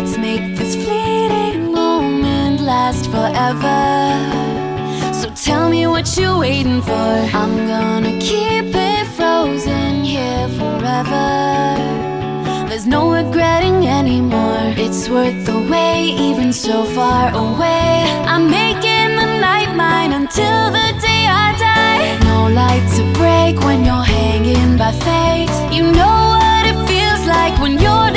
Let's make this fleeting moment last forever. So tell me what you're waiting for. I'm gonna keep it frozen here forever. There's no regretting anymore. It's worth the wait, even so far away. I'm making the night mine until the day I die. No light to break when you're hanging by fate. You know what it feels like when you're.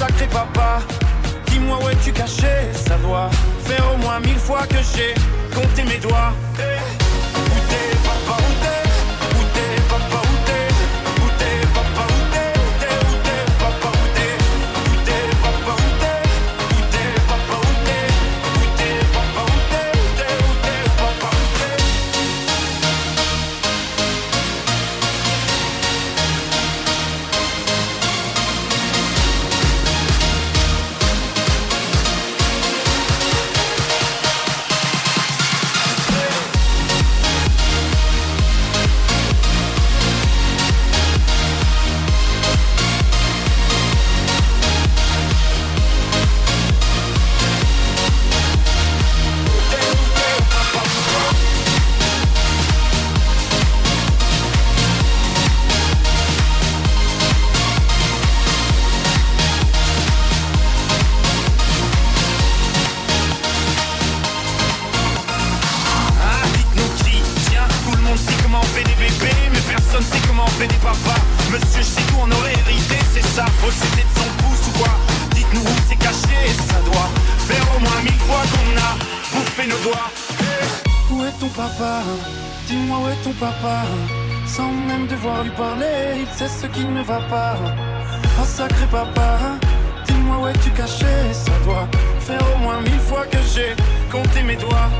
sacré papa. Dis-moi où es-tu caché Ça doit faire au moins mille fois que j'ai compté mes doigts. c'était de son pouce ou quoi Dites-nous où c'est caché ça doit faire au moins mille fois qu'on a bouffé nos doigts. Où est ton papa Dis-moi où est ton papa Sans même devoir lui parler, il sait ce qui ne va pas. Oh sacré papa Dis-moi où es-tu caché Ça doit faire au moins mille fois que j'ai compté mes doigts.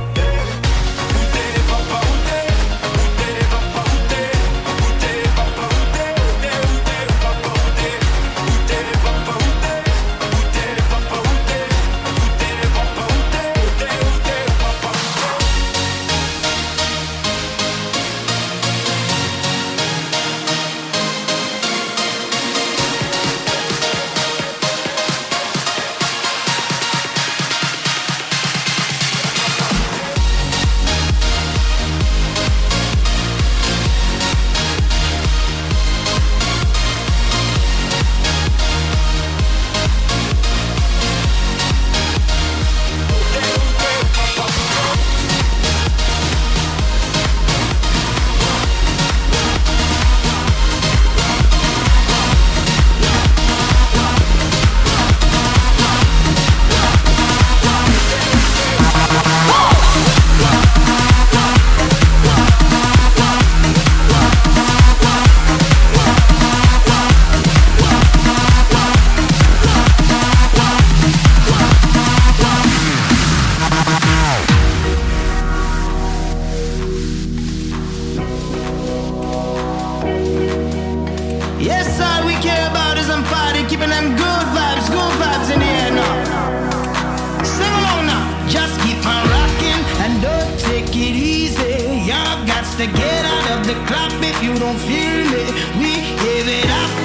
to get out of the clock if you don't feel it. We give it up.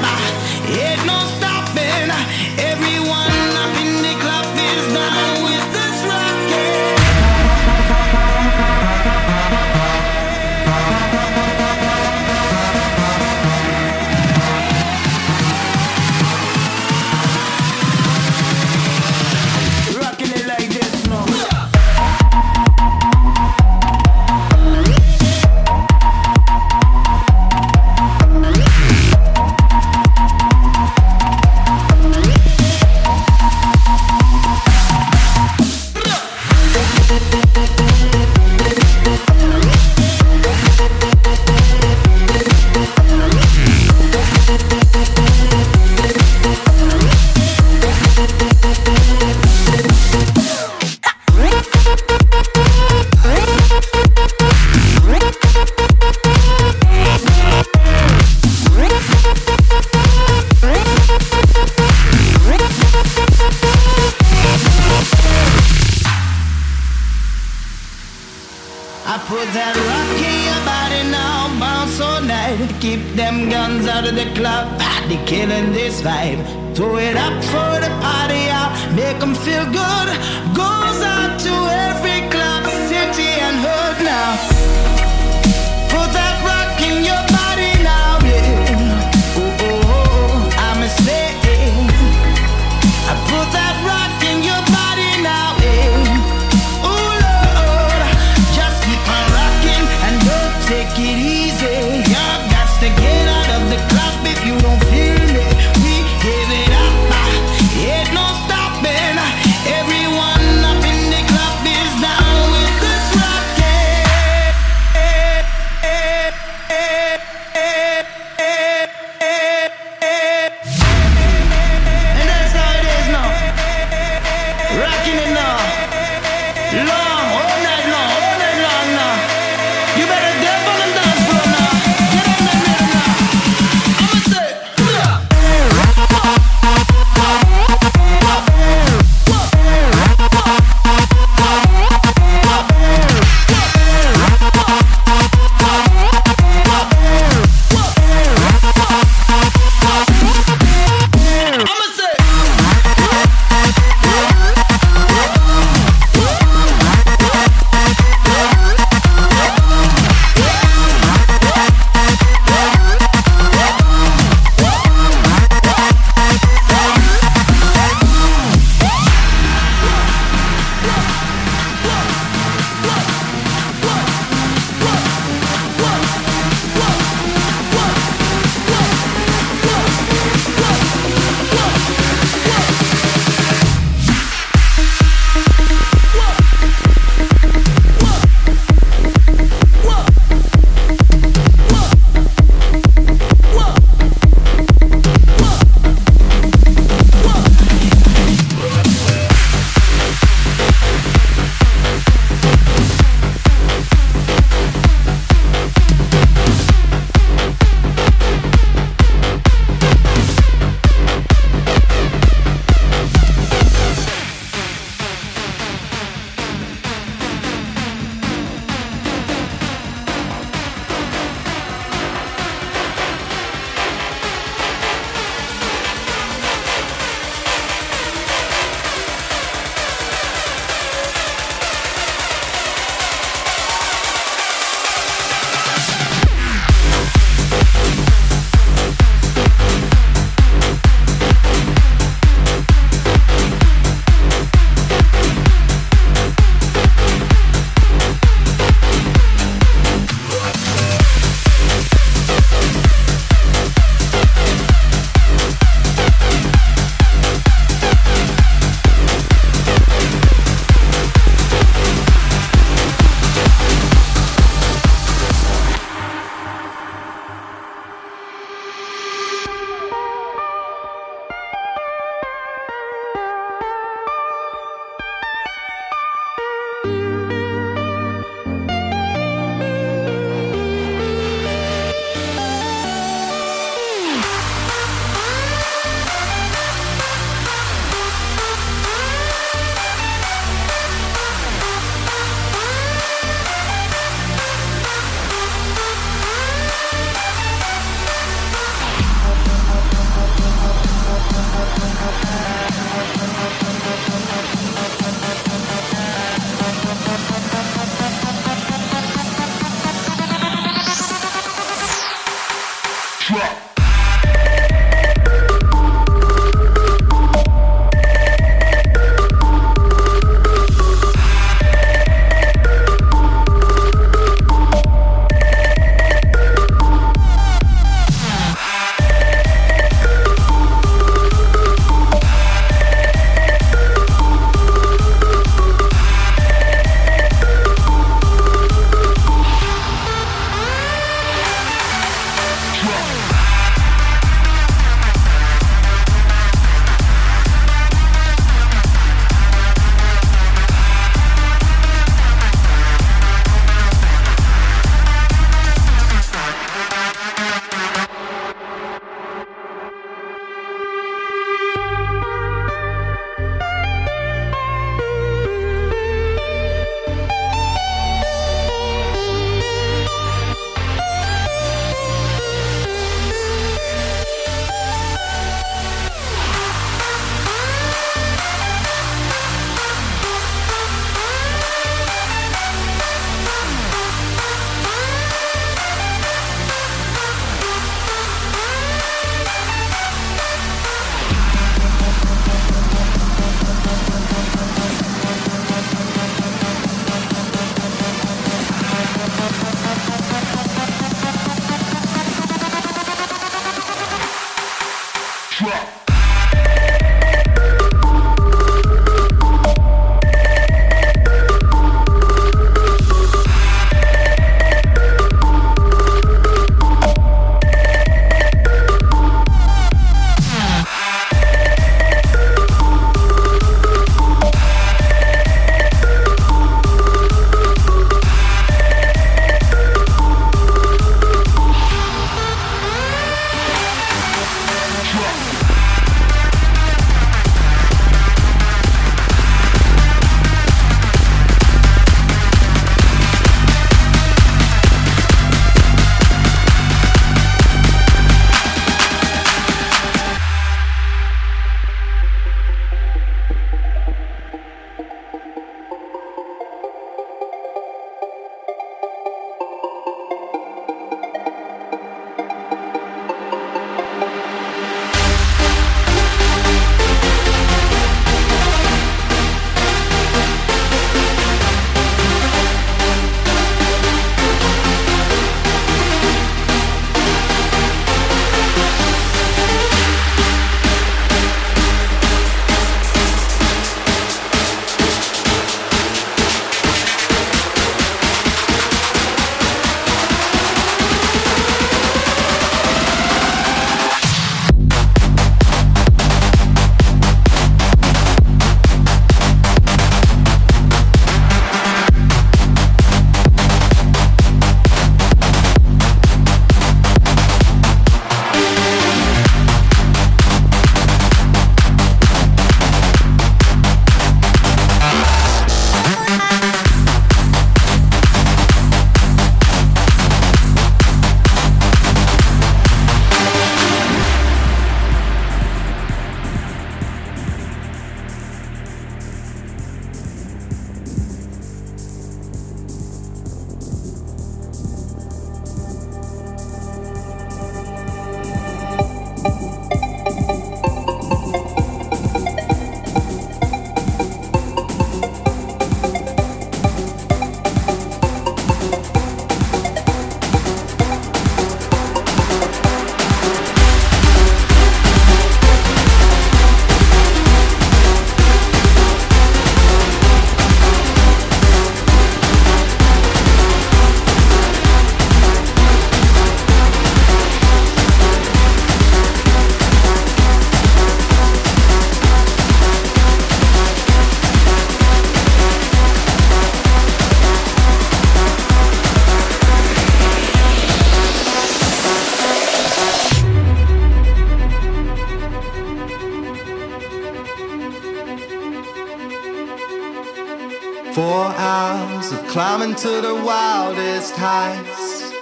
To the wildest heights.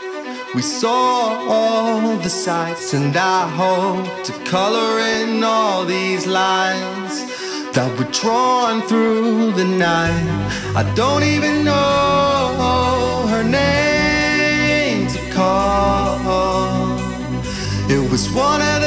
We saw all the sights, and I hope to color in all these lines that were drawn through the night. I don't even know her name to call. It was one of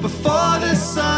before the sun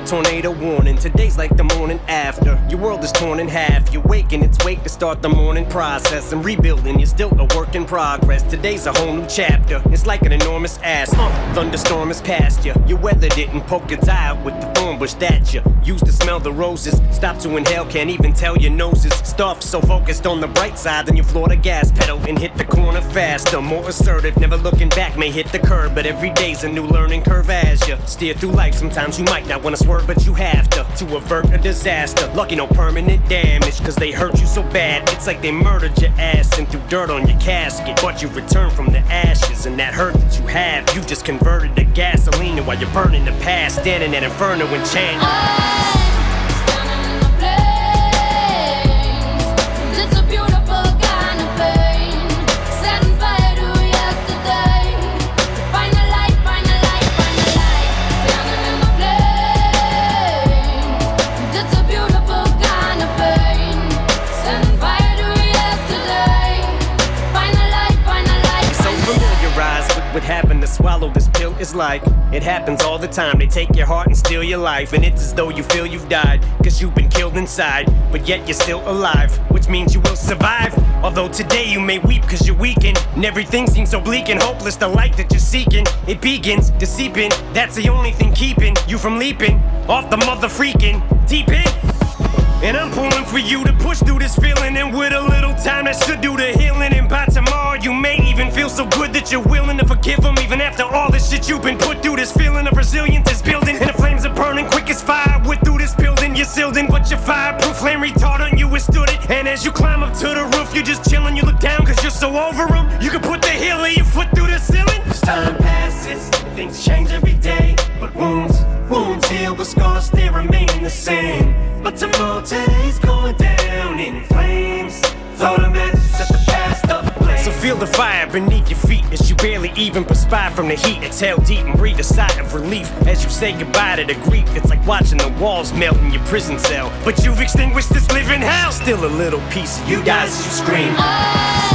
tornado warning. Today's like the morning after. Your world is torn in half. You're waking, its wake to start the morning process. And rebuilding, you're still a work in progress. Today's a whole new chapter. It's like an enormous ass. Uh, thunderstorm is past you. Your weather didn't poke its eye out with the bush that you used to smell the roses. Stop to inhale, can't even tell your noses. Stuff so focused on the bright side, then you floor the gas pedal and hit the corner faster. More assertive, never looking back, may hit the curb. But every day's a new learning curve as you steer through life. Sometimes you might not wanna swerve, but you have to to avert a disaster. Lucky no permanent damage, cause they hurt you so bad. It's like they murdered your ass and threw dirt on your casket. But you return from the ashes, and that hurt that you have, you just converted to gasoline while you're burning the past, standing at inferno and change. swallow this pill. Is like it happens all the time. They take your heart steal your life, and it's as though you feel you've died, cause you've been killed inside, but yet you're still alive, which means you will survive. Although today you may weep cause you're weakened, and everything seems so bleak and hopeless. The light that you're seeking, it begins to seep in. That's the only thing keeping you from leaping off the mother freaking deep in. And I'm pulling for you to push through this feeling. And with a little time, that should do the healing. And by tomorrow, you may even feel so good that you're willing to forgive them. Even after all the shit you've been put through, this feeling of resilience is building. And the flames are burning quick as fire. With through this building, you're sealed in. But your fireproof flame retardant, you withstood it. And as you climb up to the roof, you're just even perspire from the heat. Exhale deep and breathe a sigh of relief as you say goodbye to the grief. It's like watching the walls melt in your prison cell. But you've extinguished this living hell. Still a little piece of you dies as you scream. Oh.